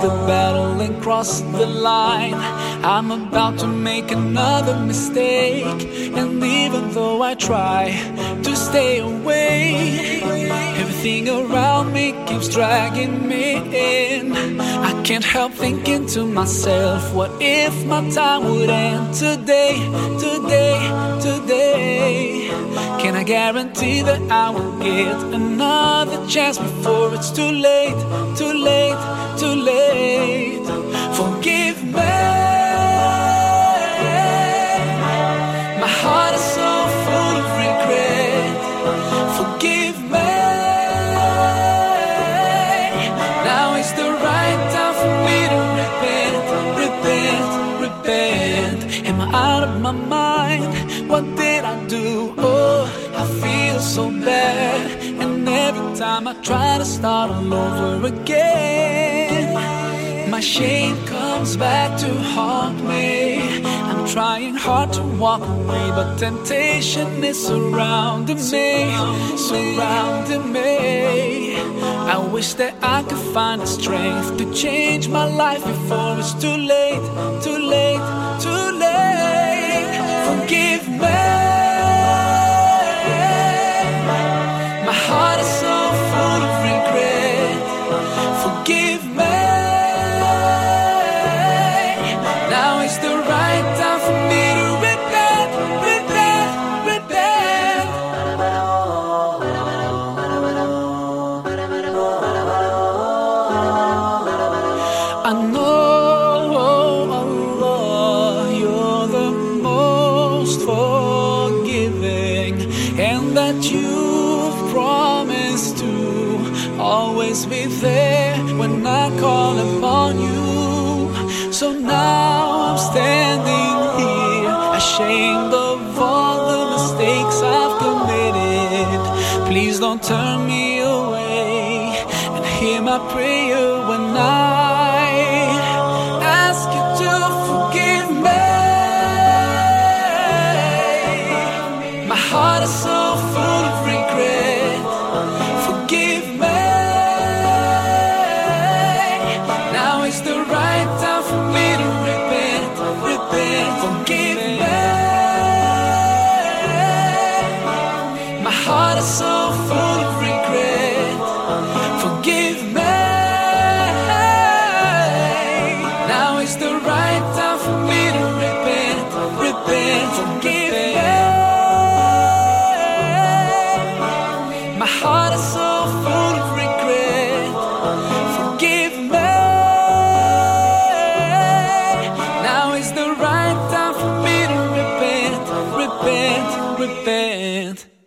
the battle and cross the line. I'm about to make another mistake. And even though I try to stay away, everything around me keeps dragging me in. I can't help thinking to myself, what if my time would end today, today, today? Can I guarantee that I will get another chance before it's too late, too late? Out of my mind? What did I do? Oh, I feel so bad. And every time I try to start all over again, my shame comes back to haunt me. Trying hard to walk away, but temptation is surrounding me, surrounding me. I wish that I could find the strength to change my life before it's too late, too late, too late. Forgive me. My heart is so full of regret. Forgive me. Now is the right I know, oh Allah, you're the most forgiving, and that you've promised to always be there when I call upon you. So now I'm standing here, ashamed of all the mistakes I've committed. Please don't turn me away and hear my prayer when I right time for me to repent, repent. Forgive me. My heart is so full of regret. Forgive me. Now is the right time for me to repent, repent. Forgive is the right time for me to repent, repent, repent.